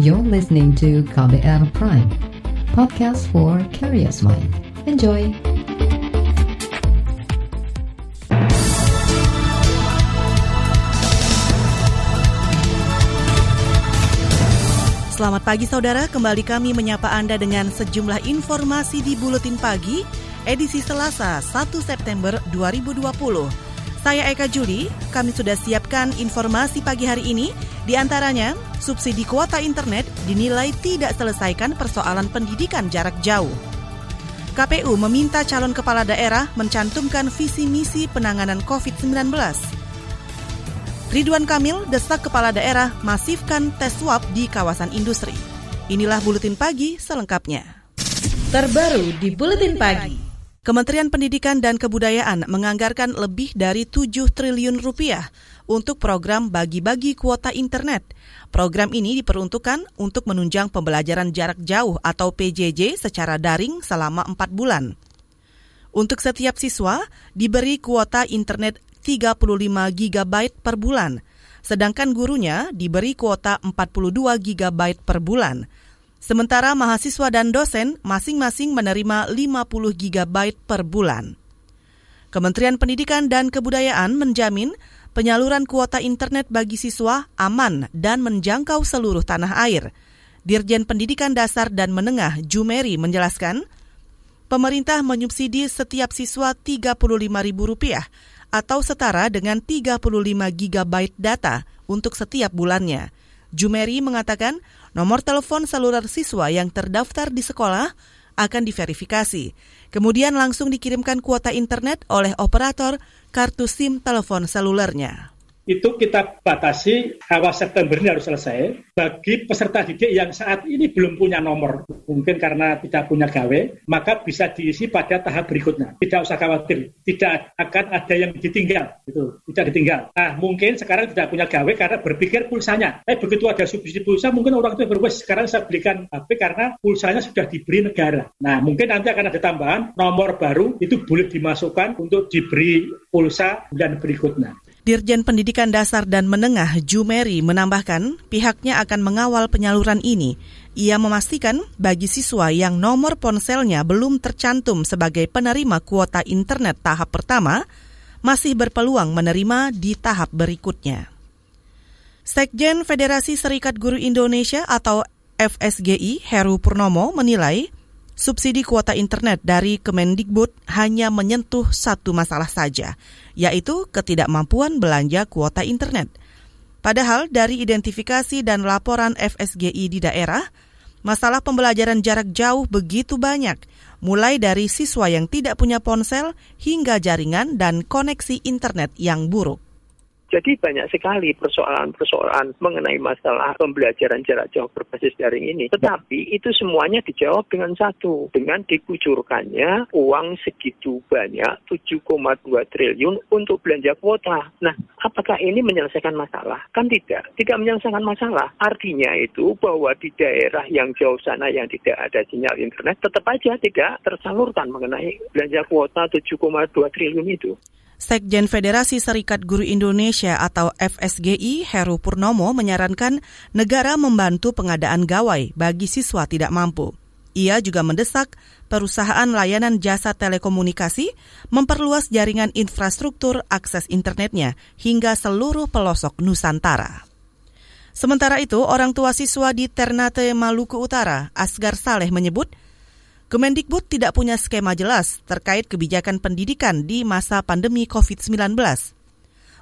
You're listening to KBR Prime, podcast for curious mind. Enjoy! Selamat pagi saudara, kembali kami menyapa Anda dengan sejumlah informasi di Buletin Pagi, edisi Selasa 1 September 2020. Saya Eka Juli, kami sudah siapkan informasi pagi hari ini, di antaranya subsidi kuota internet dinilai tidak selesaikan persoalan pendidikan jarak jauh. KPU meminta calon kepala daerah mencantumkan visi misi penanganan COVID-19. Ridwan Kamil desak kepala daerah masifkan tes swab di kawasan industri. Inilah buletin pagi selengkapnya. Terbaru di buletin pagi. Kementerian Pendidikan dan Kebudayaan menganggarkan lebih dari 7 triliun rupiah untuk program bagi-bagi kuota internet. Program ini diperuntukkan untuk menunjang pembelajaran jarak jauh atau PJJ secara daring selama 4 bulan. Untuk setiap siswa diberi kuota internet 35 GB per bulan, sedangkan gurunya diberi kuota 42 GB per bulan. Sementara mahasiswa dan dosen masing-masing menerima 50 GB per bulan. Kementerian Pendidikan dan Kebudayaan menjamin penyaluran kuota internet bagi siswa aman dan menjangkau seluruh tanah air. Dirjen Pendidikan Dasar dan Menengah Jumeri menjelaskan, pemerintah menyubsidi setiap siswa Rp35.000 atau setara dengan 35 GB data untuk setiap bulannya. Jumeri mengatakan nomor telepon seluler siswa yang terdaftar di sekolah akan diverifikasi. Kemudian langsung dikirimkan kuota internet oleh operator kartu SIM telepon selulernya itu kita batasi awal September ini harus selesai. Bagi peserta didik yang saat ini belum punya nomor, mungkin karena tidak punya gawe, maka bisa diisi pada tahap berikutnya. Tidak usah khawatir, tidak akan ada yang ditinggal, gitu. tidak ditinggal. Nah, mungkin sekarang tidak punya gawe karena berpikir pulsanya. Eh, begitu ada subsidi pulsa, mungkin orang itu berwes sekarang saya belikan HP karena pulsanya sudah diberi negara. Nah, mungkin nanti akan ada tambahan nomor baru itu boleh dimasukkan untuk diberi pulsa dan berikutnya. Dirjen Pendidikan Dasar dan Menengah Jumeri menambahkan pihaknya akan mengawal penyaluran ini. Ia memastikan bagi siswa yang nomor ponselnya belum tercantum sebagai penerima kuota internet tahap pertama, masih berpeluang menerima di tahap berikutnya. Sekjen Federasi Serikat Guru Indonesia atau FSGI Heru Purnomo menilai subsidi kuota internet dari Kemendikbud hanya menyentuh satu masalah saja, yaitu ketidakmampuan belanja kuota internet. Padahal dari identifikasi dan laporan FSGI di daerah, masalah pembelajaran jarak jauh begitu banyak, mulai dari siswa yang tidak punya ponsel hingga jaringan dan koneksi internet yang buruk. Jadi banyak sekali persoalan-persoalan mengenai masalah pembelajaran jarak jauh berbasis daring ini. Tetapi itu semuanya dijawab dengan satu, dengan dikucurkannya uang segitu banyak 7,2 triliun untuk belanja kuota. Nah, apakah ini menyelesaikan masalah? Kan tidak, tidak menyelesaikan masalah. Artinya itu bahwa di daerah yang jauh sana yang tidak ada sinyal internet tetap aja tidak tersalurkan mengenai belanja kuota 7,2 triliun itu. Sekjen Federasi Serikat Guru Indonesia atau FSGI Heru Purnomo menyarankan negara membantu pengadaan gawai bagi siswa tidak mampu. Ia juga mendesak perusahaan layanan jasa telekomunikasi memperluas jaringan infrastruktur akses internetnya hingga seluruh pelosok Nusantara. Sementara itu, orang tua siswa di Ternate, Maluku Utara, Asgar Saleh menyebut Kemendikbud tidak punya skema jelas terkait kebijakan pendidikan di masa pandemi COVID-19.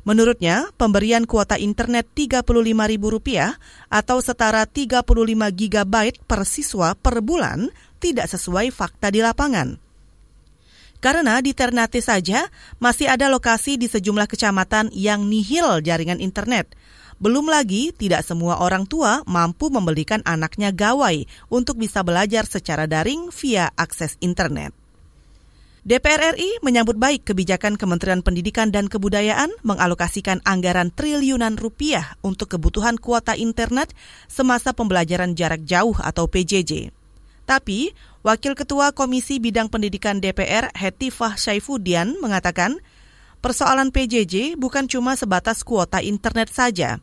Menurutnya, pemberian kuota internet Rp35.000 atau setara 35 GB per siswa per bulan tidak sesuai fakta di lapangan. Karena di Ternate saja masih ada lokasi di sejumlah kecamatan yang nihil jaringan internet – belum lagi, tidak semua orang tua mampu membelikan anaknya gawai untuk bisa belajar secara daring via akses internet. DPR RI menyambut baik kebijakan Kementerian Pendidikan dan Kebudayaan mengalokasikan anggaran triliunan rupiah untuk kebutuhan kuota internet semasa pembelajaran jarak jauh atau PJJ. Tapi, Wakil Ketua Komisi Bidang Pendidikan DPR Hetifah Syaifudian mengatakan, persoalan PJJ bukan cuma sebatas kuota internet saja,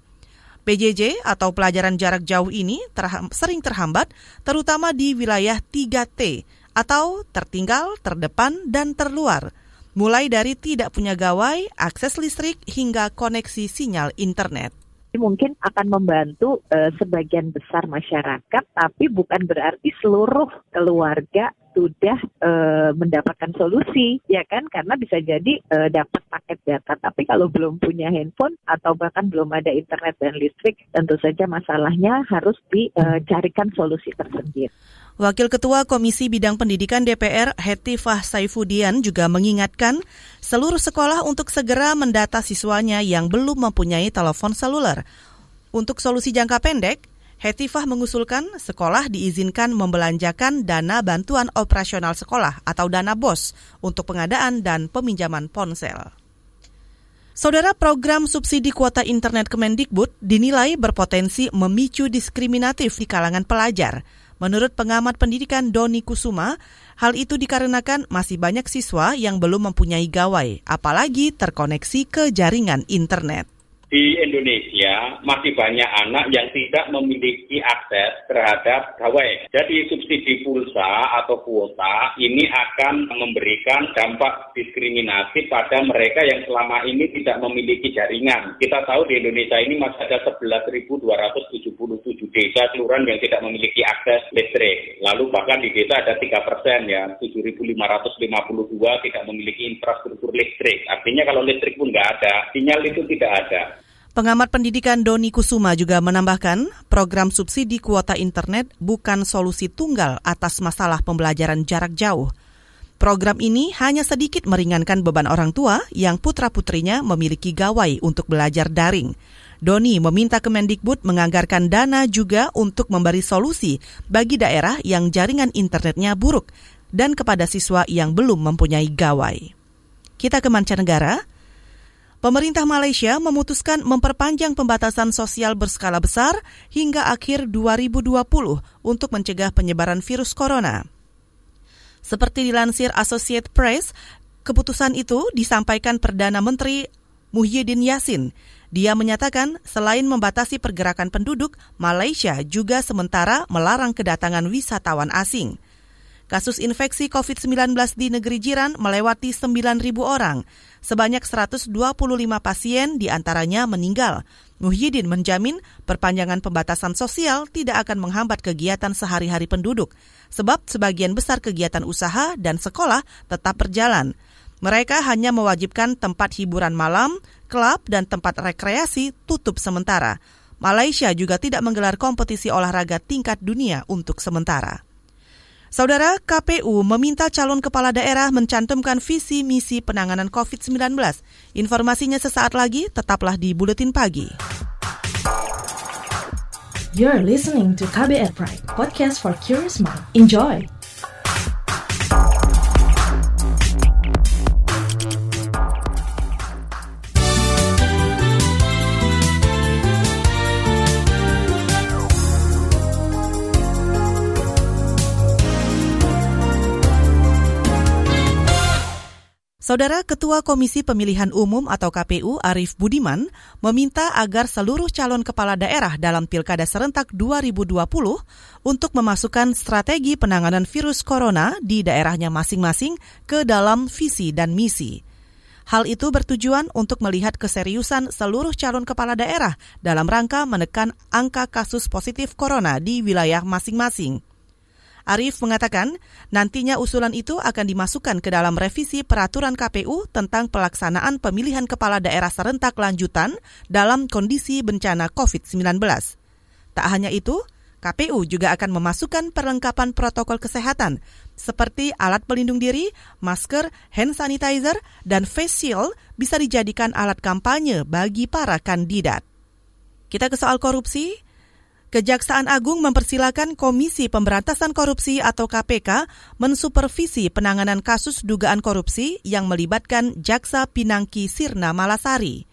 PJJ atau pelajaran jarak jauh ini terham, sering terhambat, terutama di wilayah 3T atau tertinggal, terdepan, dan terluar. Mulai dari tidak punya gawai, akses listrik, hingga koneksi sinyal internet mungkin akan membantu uh, sebagian besar masyarakat, tapi bukan berarti seluruh keluarga sudah uh, mendapatkan solusi ya kan karena bisa jadi uh, dapat paket data tapi kalau belum punya handphone atau bahkan belum ada internet dan listrik tentu saja masalahnya harus dicarikan uh, solusi tersendiri. Wakil Ketua Komisi Bidang Pendidikan DPR Hetifah Saifudian juga mengingatkan seluruh sekolah untuk segera mendata siswanya yang belum mempunyai telepon seluler. Untuk solusi jangka pendek, Hetifah mengusulkan sekolah diizinkan membelanjakan dana bantuan operasional sekolah atau dana BOS untuk pengadaan dan peminjaman ponsel. Saudara program subsidi kuota internet Kemendikbud dinilai berpotensi memicu diskriminatif di kalangan pelajar. Menurut pengamat pendidikan Doni Kusuma, hal itu dikarenakan masih banyak siswa yang belum mempunyai gawai, apalagi terkoneksi ke jaringan internet di Indonesia masih banyak anak yang tidak memiliki akses terhadap gawai. Jadi subsidi pulsa atau kuota ini akan memberikan dampak diskriminasi pada mereka yang selama ini tidak memiliki jaringan. Kita tahu di Indonesia ini masih ada 11.277 desa kelurahan yang tidak memiliki akses listrik. Lalu bahkan di desa ada 3 persen ya, 7.552 tidak memiliki infrastruktur listrik. Artinya kalau listrik pun nggak ada, sinyal itu tidak ada. Pengamat pendidikan Doni Kusuma juga menambahkan, program subsidi kuota internet bukan solusi tunggal atas masalah pembelajaran jarak jauh. Program ini hanya sedikit meringankan beban orang tua yang putra-putrinya memiliki gawai untuk belajar daring. Doni meminta Kemendikbud menganggarkan dana juga untuk memberi solusi bagi daerah yang jaringan internetnya buruk dan kepada siswa yang belum mempunyai gawai. Kita ke mancanegara. Pemerintah Malaysia memutuskan memperpanjang pembatasan sosial berskala besar hingga akhir 2020 untuk mencegah penyebaran virus corona. Seperti dilansir Associate Press, keputusan itu disampaikan Perdana Menteri Muhyiddin Yassin. Dia menyatakan selain membatasi pergerakan penduduk, Malaysia juga sementara melarang kedatangan wisatawan asing. Kasus infeksi COVID-19 di negeri jiran melewati 9.000 orang. Sebanyak 125 pasien di antaranya meninggal. Muhyiddin menjamin perpanjangan pembatasan sosial tidak akan menghambat kegiatan sehari-hari penduduk, sebab sebagian besar kegiatan usaha dan sekolah tetap berjalan. Mereka hanya mewajibkan tempat hiburan malam, klub, dan tempat rekreasi tutup sementara. Malaysia juga tidak menggelar kompetisi olahraga tingkat dunia untuk sementara. Saudara KPU meminta calon kepala daerah mencantumkan visi misi penanganan COVID-19. Informasinya sesaat lagi, tetaplah di Buletin Pagi. You're listening to KBR Pride, podcast for curious mind. Enjoy! Saudara Ketua Komisi Pemilihan Umum atau KPU Arief Budiman meminta agar seluruh calon kepala daerah dalam Pilkada serentak 2020 untuk memasukkan strategi penanganan virus corona di daerahnya masing-masing ke dalam visi dan misi. Hal itu bertujuan untuk melihat keseriusan seluruh calon kepala daerah dalam rangka menekan angka kasus positif corona di wilayah masing-masing. Arief mengatakan nantinya usulan itu akan dimasukkan ke dalam revisi peraturan KPU tentang pelaksanaan pemilihan kepala daerah serentak lanjutan dalam kondisi bencana COVID-19. Tak hanya itu, KPU juga akan memasukkan perlengkapan protokol kesehatan seperti alat pelindung diri, masker, hand sanitizer, dan face shield bisa dijadikan alat kampanye bagi para kandidat. Kita ke soal korupsi. Kejaksaan Agung mempersilahkan Komisi Pemberantasan Korupsi atau KPK mensupervisi penanganan kasus dugaan korupsi yang melibatkan Jaksa Pinangki Sirna Malasari.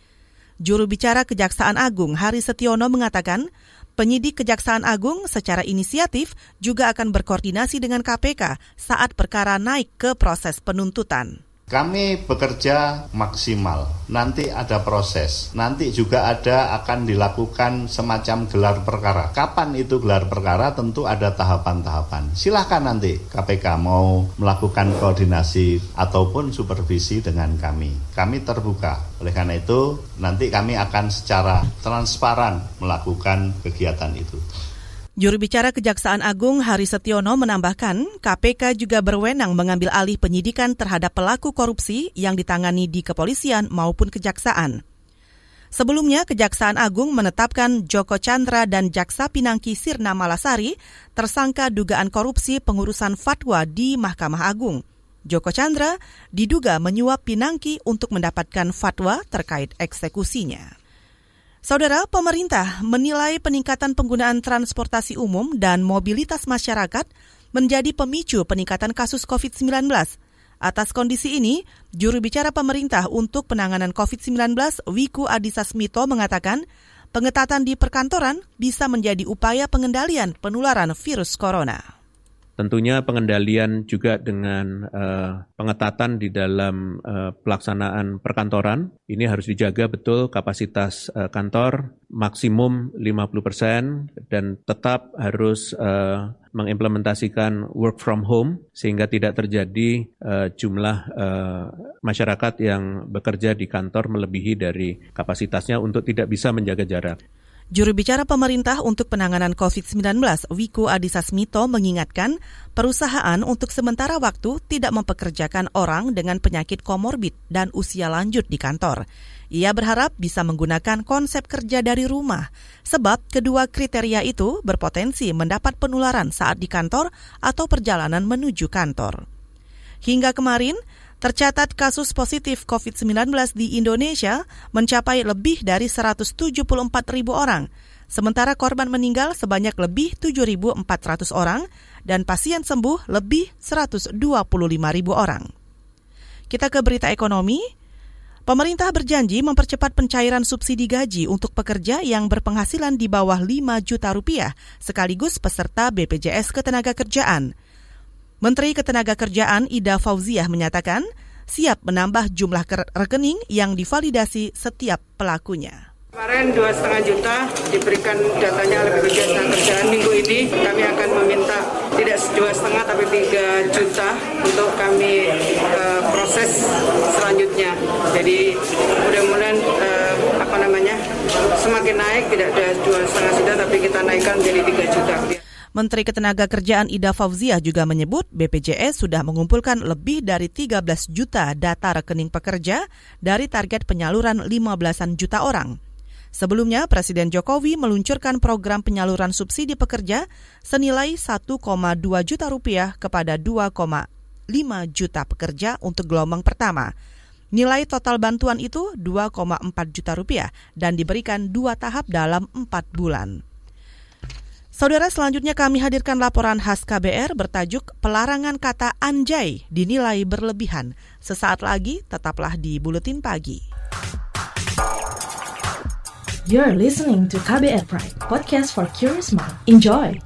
Juru bicara Kejaksaan Agung Hari Setiono mengatakan, penyidik Kejaksaan Agung secara inisiatif juga akan berkoordinasi dengan KPK saat perkara naik ke proses penuntutan. Kami bekerja maksimal. Nanti ada proses. Nanti juga ada akan dilakukan semacam gelar perkara. Kapan itu gelar perkara? Tentu ada tahapan-tahapan. Silahkan nanti KPK mau melakukan koordinasi ataupun supervisi dengan kami. Kami terbuka. Oleh karena itu, nanti kami akan secara transparan melakukan kegiatan itu. Juru bicara Kejaksaan Agung Hari Setiono menambahkan, KPK juga berwenang mengambil alih penyidikan terhadap pelaku korupsi yang ditangani di kepolisian maupun kejaksaan. Sebelumnya, Kejaksaan Agung menetapkan Joko Chandra dan Jaksa Pinangki Sirna Malasari tersangka dugaan korupsi pengurusan fatwa di Mahkamah Agung. Joko Chandra diduga menyuap Pinangki untuk mendapatkan fatwa terkait eksekusinya. Saudara, pemerintah menilai peningkatan penggunaan transportasi umum dan mobilitas masyarakat menjadi pemicu peningkatan kasus COVID-19. Atas kondisi ini, juru bicara pemerintah untuk penanganan COVID-19, Wiku Adhisa Smito mengatakan, pengetatan di perkantoran bisa menjadi upaya pengendalian penularan virus corona. Tentunya pengendalian juga dengan uh, pengetatan di dalam uh, pelaksanaan perkantoran. Ini harus dijaga betul kapasitas uh, kantor maksimum 50% dan tetap harus uh, mengimplementasikan work from home sehingga tidak terjadi uh, jumlah uh, masyarakat yang bekerja di kantor melebihi dari kapasitasnya untuk tidak bisa menjaga jarak. Juru bicara pemerintah untuk penanganan COVID-19, Wiku Adhisa Smito mengingatkan perusahaan untuk sementara waktu tidak mempekerjakan orang dengan penyakit komorbid dan usia lanjut di kantor. Ia berharap bisa menggunakan konsep kerja dari rumah, sebab kedua kriteria itu berpotensi mendapat penularan saat di kantor atau perjalanan menuju kantor. Hingga kemarin, Tercatat kasus positif COVID-19 di Indonesia mencapai lebih dari 174 ribu orang, sementara korban meninggal sebanyak lebih 7.400 orang dan pasien sembuh lebih 125 ribu orang. Kita ke berita ekonomi. Pemerintah berjanji mempercepat pencairan subsidi gaji untuk pekerja yang berpenghasilan di bawah 5 juta rupiah sekaligus peserta BPJS Ketenagakerjaan. Menteri Ketenagakerjaan Ida Fauziah menyatakan siap menambah jumlah rekening yang divalidasi setiap pelakunya. Kemarin dua setengah juta diberikan datanya oleh BPJS Ketenagakerjaan minggu ini kami akan meminta tidak dua setengah tapi tiga juta untuk kami uh, proses selanjutnya. Jadi mudah-mudahan uh, apa namanya semakin naik tidak ada dua setengah juta tapi kita naikkan menjadi tiga juta. Menteri Ketenagakerjaan Ida Fauziah juga menyebut BPJS sudah mengumpulkan lebih dari 13 juta data rekening pekerja dari target penyaluran 15 juta orang. Sebelumnya, Presiden Jokowi meluncurkan program penyaluran subsidi pekerja senilai 1,2 juta rupiah kepada 2,5 juta pekerja untuk gelombang pertama. Nilai total bantuan itu 2,4 juta rupiah dan diberikan dua tahap dalam empat bulan. Saudara selanjutnya kami hadirkan laporan khas KBR bertajuk Pelarangan Kata Anjay dinilai berlebihan. Sesaat lagi tetaplah di Buletin Pagi. You're listening to KBR Pride, podcast for curious mind. Enjoy!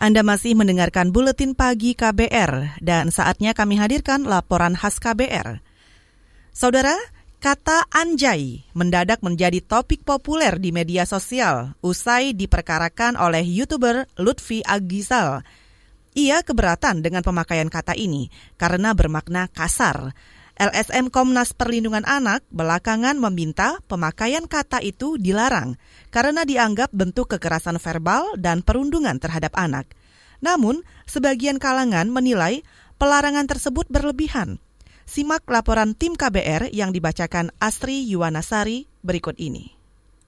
Anda masih mendengarkan buletin pagi KBR dan saatnya kami hadirkan laporan khas KBR. Saudara, kata anjay mendadak menjadi topik populer di media sosial usai diperkarakan oleh YouTuber Lutfi Agizal. Ia keberatan dengan pemakaian kata ini karena bermakna kasar. LSM Komnas Perlindungan Anak belakangan meminta pemakaian kata itu dilarang karena dianggap bentuk kekerasan verbal dan perundungan terhadap anak. Namun, sebagian kalangan menilai pelarangan tersebut berlebihan. Simak laporan tim KBR yang dibacakan Astri Yuwanasari berikut ini.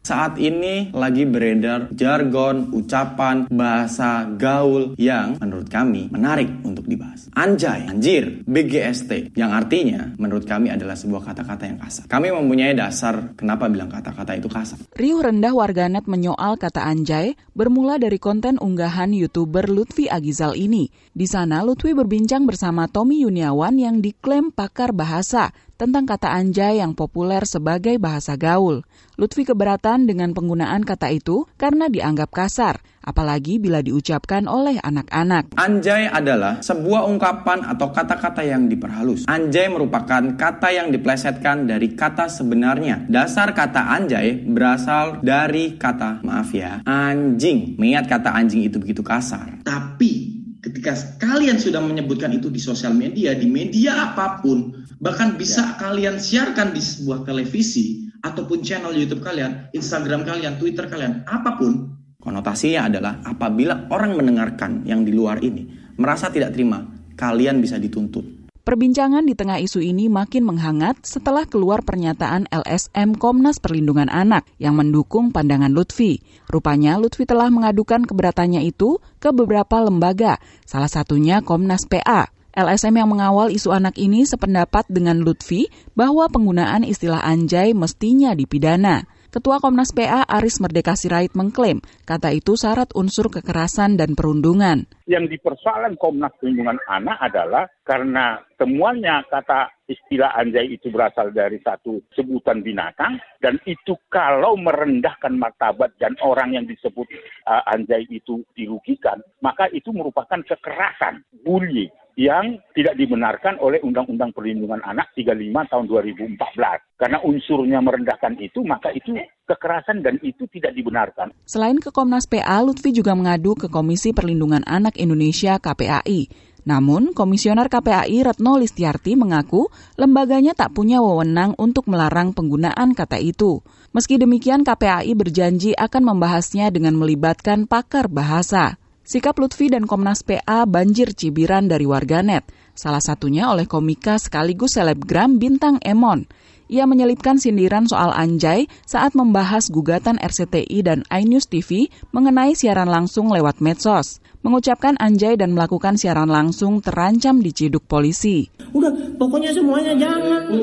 Saat ini lagi beredar jargon, ucapan, bahasa gaul yang menurut kami menarik untuk dibahas. Anjay, anjir, BGST, yang artinya menurut kami adalah sebuah kata-kata yang kasar. Kami mempunyai dasar kenapa bilang kata-kata itu kasar. Riuh rendah warganet menyoal kata anjay bermula dari konten unggahan YouTuber Lutfi Agizal ini. Di sana Lutfi berbincang bersama Tommy Yuniawan yang diklaim pakar bahasa tentang kata anjay yang populer sebagai bahasa gaul. Lutfi keberatan dengan penggunaan kata itu karena dianggap kasar, apalagi bila diucapkan oleh anak-anak. Anjay adalah sebuah ungkapan atau kata-kata yang diperhalus. Anjay merupakan kata yang diplesetkan dari kata sebenarnya. Dasar kata anjay berasal dari kata, maaf ya, anjing. Mengingat kata anjing itu begitu kasar. Tapi ketika kalian sudah menyebutkan itu di sosial media, di media apa pun, bahkan bisa ya. kalian siarkan di sebuah televisi ataupun channel YouTube kalian, Instagram kalian, Twitter kalian, apa pun, konotasinya adalah apabila orang mendengarkan yang di luar ini merasa tidak terima, kalian bisa dituntut. Perbincangan di tengah isu ini makin menghangat setelah keluar pernyataan LSM Komnas Perlindungan Anak yang mendukung pandangan Lutfi. Rupanya Lutfi telah mengadukan keberatannya itu ke beberapa lembaga, salah satunya Komnas PA. LSM yang mengawal isu anak ini sependapat dengan Lutfi bahwa penggunaan istilah anjay mestinya dipidana. Ketua Komnas PA Aris Merdeka Sirait mengklaim kata itu syarat unsur kekerasan dan perundungan. Yang dipersoalan Komnas Perlindungan Anak adalah karena semuanya kata istilah anjay itu berasal dari satu sebutan binatang dan itu kalau merendahkan martabat dan orang yang disebut uh, anjay itu dirugikan maka itu merupakan kekerasan bullying yang tidak dibenarkan oleh Undang-Undang Perlindungan Anak 35 tahun 2014. Karena unsurnya merendahkan itu, maka itu kekerasan dan itu tidak dibenarkan. Selain ke Komnas PA, Lutfi juga mengadu ke Komisi Perlindungan Anak Indonesia KPAI. Namun, Komisioner KPAI Retno Listiarti mengaku lembaganya tak punya wewenang untuk melarang penggunaan kata itu. Meski demikian, KPAI berjanji akan membahasnya dengan melibatkan pakar bahasa. Sikap Lutfi dan Komnas PA banjir cibiran dari warganet, salah satunya oleh komika sekaligus selebgram Bintang Emon. Ia menyelipkan sindiran soal Anjay saat membahas gugatan RCTI dan iNews TV mengenai siaran langsung lewat medsos. Mengucapkan Anjay dan melakukan siaran langsung terancam diciduk polisi. Udah, pokoknya semuanya jangan.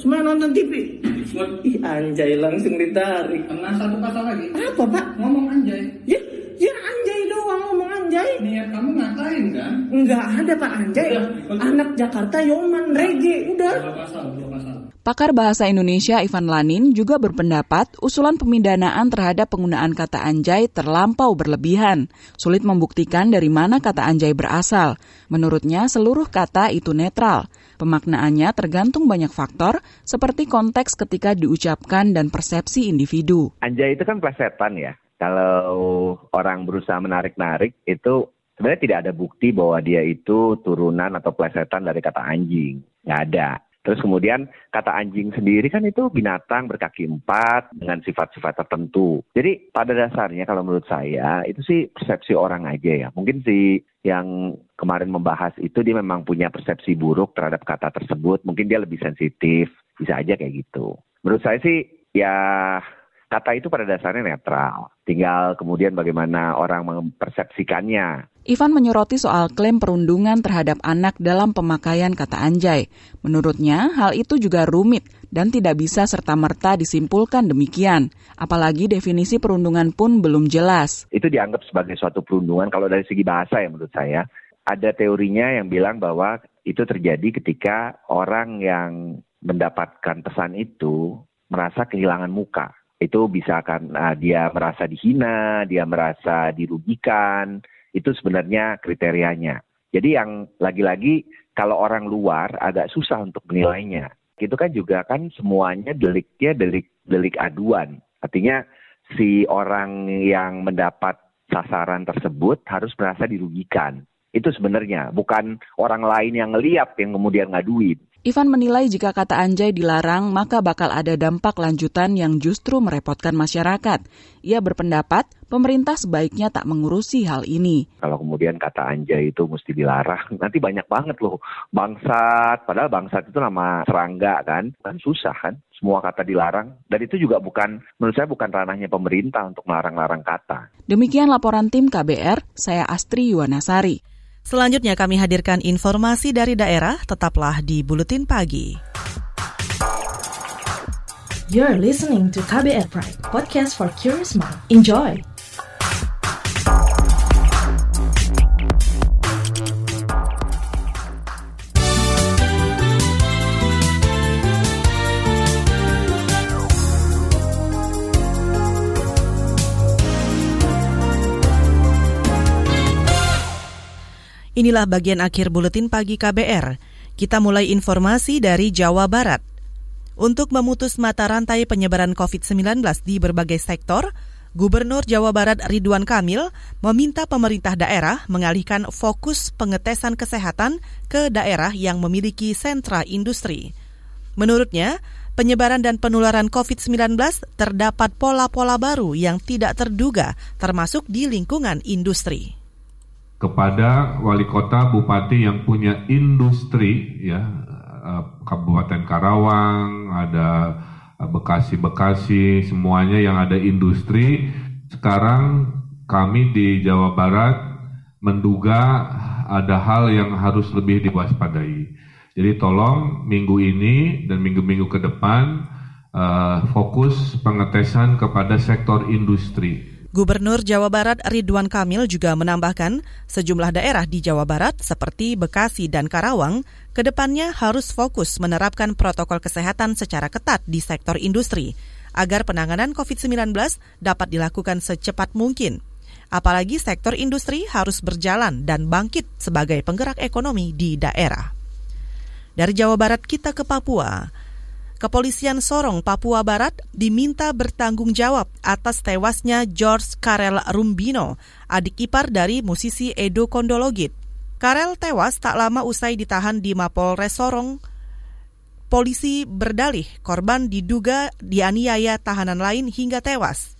Semua nonton TV. Ih, Anjay langsung ditarik. Kena satu pasal lagi. Apa, Pak? Ngomong Anjay. Ya, ya Anjay Anjay. Niat kamu ngatain kan? Enggak ada Pak Anjay. Udah, Anak Jakarta Yoman Rege, udah. Dua pasal, dua pasal. Pakar Bahasa Indonesia Ivan Lanin juga berpendapat usulan pemindanaan terhadap penggunaan kata anjay terlampau berlebihan. Sulit membuktikan dari mana kata anjay berasal. Menurutnya seluruh kata itu netral. Pemaknaannya tergantung banyak faktor seperti konteks ketika diucapkan dan persepsi individu. Anjay itu kan plesetan ya. Kalau orang berusaha menarik-narik itu sebenarnya tidak ada bukti bahwa dia itu turunan atau plesetan dari kata anjing. Nggak ada. Terus kemudian kata anjing sendiri kan itu binatang berkaki empat dengan sifat-sifat tertentu. Jadi pada dasarnya kalau menurut saya itu sih persepsi orang aja ya. Mungkin si yang kemarin membahas itu dia memang punya persepsi buruk terhadap kata tersebut. Mungkin dia lebih sensitif. Bisa aja kayak gitu. Menurut saya sih ya kata itu pada dasarnya netral. Tinggal kemudian bagaimana orang mempersepsikannya. Ivan menyoroti soal klaim perundungan terhadap anak dalam pemakaian kata anjay. Menurutnya, hal itu juga rumit dan tidak bisa serta-merta disimpulkan demikian. Apalagi definisi perundungan pun belum jelas. Itu dianggap sebagai suatu perundungan kalau dari segi bahasa ya menurut saya. Ada teorinya yang bilang bahwa itu terjadi ketika orang yang mendapatkan pesan itu merasa kehilangan muka. Itu bisa kan uh, dia merasa dihina, dia merasa dirugikan, itu sebenarnya kriterianya. Jadi yang lagi-lagi kalau orang luar agak susah untuk menilainya. Itu kan juga kan semuanya deliknya delik delik aduan. Artinya si orang yang mendapat sasaran tersebut harus merasa dirugikan. Itu sebenarnya bukan orang lain yang ngeliat yang kemudian ngaduin. Ivan menilai jika kata anjay dilarang, maka bakal ada dampak lanjutan yang justru merepotkan masyarakat. Ia berpendapat pemerintah sebaiknya tak mengurusi hal ini. Kalau kemudian kata anjay itu mesti dilarang, nanti banyak banget loh bangsat. Padahal bangsat itu nama serangga kan, kan susah kan semua kata dilarang dan itu juga bukan menurut saya bukan ranahnya pemerintah untuk melarang-larang kata. Demikian laporan tim KBR, saya Astri Yuwanasari. Selanjutnya kami hadirkan informasi dari daerah, tetaplah di Buletin Pagi. You're listening to KBR Pride, podcast for curious mind. Enjoy! Inilah bagian akhir buletin pagi KBR. Kita mulai informasi dari Jawa Barat. Untuk memutus mata rantai penyebaran COVID-19 di berbagai sektor, Gubernur Jawa Barat Ridwan Kamil meminta pemerintah daerah mengalihkan fokus pengetesan kesehatan ke daerah yang memiliki sentra industri. Menurutnya, penyebaran dan penularan COVID-19 terdapat pola-pola baru yang tidak terduga, termasuk di lingkungan industri kepada wali kota bupati yang punya industri ya eh, Kabupaten Karawang ada eh, Bekasi-Bekasi semuanya yang ada industri sekarang kami di Jawa Barat menduga ada hal yang harus lebih diwaspadai. Jadi tolong minggu ini dan minggu-minggu ke depan uh, fokus pengetesan kepada sektor industri Gubernur Jawa Barat Ridwan Kamil juga menambahkan sejumlah daerah di Jawa Barat seperti Bekasi dan Karawang ke depannya harus fokus menerapkan protokol kesehatan secara ketat di sektor industri agar penanganan COVID-19 dapat dilakukan secepat mungkin. Apalagi sektor industri harus berjalan dan bangkit sebagai penggerak ekonomi di daerah. Dari Jawa Barat kita ke Papua. Kepolisian Sorong, Papua Barat diminta bertanggung jawab atas tewasnya George Karel Rumbino, adik ipar dari musisi Edo Kondologit. Karel tewas tak lama usai ditahan di Mapolres Sorong. Polisi berdalih korban diduga dianiaya tahanan lain hingga tewas.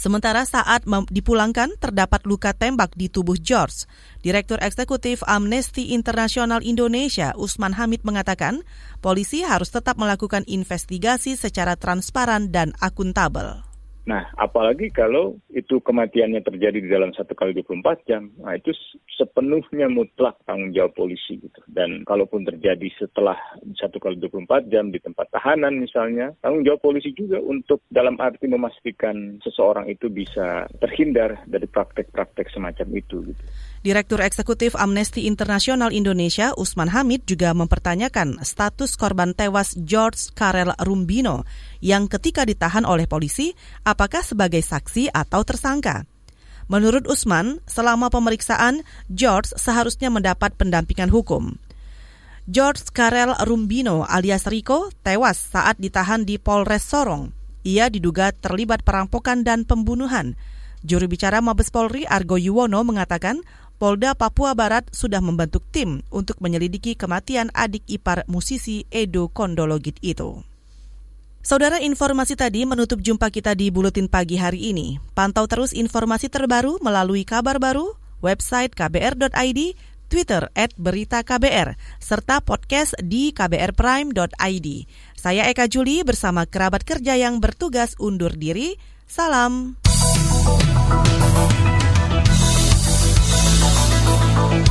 Sementara saat dipulangkan terdapat luka tembak di tubuh George. Direktur Eksekutif Amnesty International Indonesia Usman Hamid mengatakan, polisi harus tetap melakukan investigasi secara transparan dan akuntabel. Nah, apalagi kalau itu kematiannya terjadi di dalam satu kali 24 jam, nah itu sepenuhnya mutlak tanggung jawab polisi gitu. Dan kalaupun terjadi setelah satu kali 24 jam di tempat tahanan misalnya, tanggung jawab polisi juga untuk dalam arti memastikan seseorang itu bisa terhindar dari praktek-praktek semacam itu gitu. Direktur Eksekutif Amnesty International Indonesia Usman Hamid juga mempertanyakan status korban tewas George Karel Rumbino yang ketika ditahan oleh polisi apakah sebagai saksi atau tersangka. Menurut Usman, selama pemeriksaan George seharusnya mendapat pendampingan hukum. George Karel Rumbino alias Rico tewas saat ditahan di Polres Sorong. Ia diduga terlibat perampokan dan pembunuhan. Juru bicara Mabes Polri Argo Yuwono mengatakan Polda Papua Barat sudah membentuk tim untuk menyelidiki kematian adik ipar musisi Edo Kondologit itu. Saudara informasi tadi menutup jumpa kita di Buletin Pagi hari ini. Pantau terus informasi terbaru melalui kabar baru, website kbr.id, Twitter at Berita KBR, serta podcast di kbrprime.id. Saya Eka Juli bersama kerabat kerja yang bertugas undur diri. Salam.